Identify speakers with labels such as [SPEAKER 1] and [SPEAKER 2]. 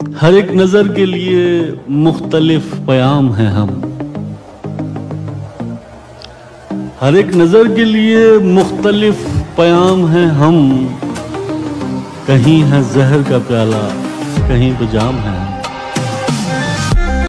[SPEAKER 1] ہر ایک نظر کے لیے مختلف پیام ہیں ہم۔ ہر ایک نظر کے لیے مختلف پیام ہیں ہم۔ کہیں ہے زہر کا پیالہ، کہیں تو جام ہے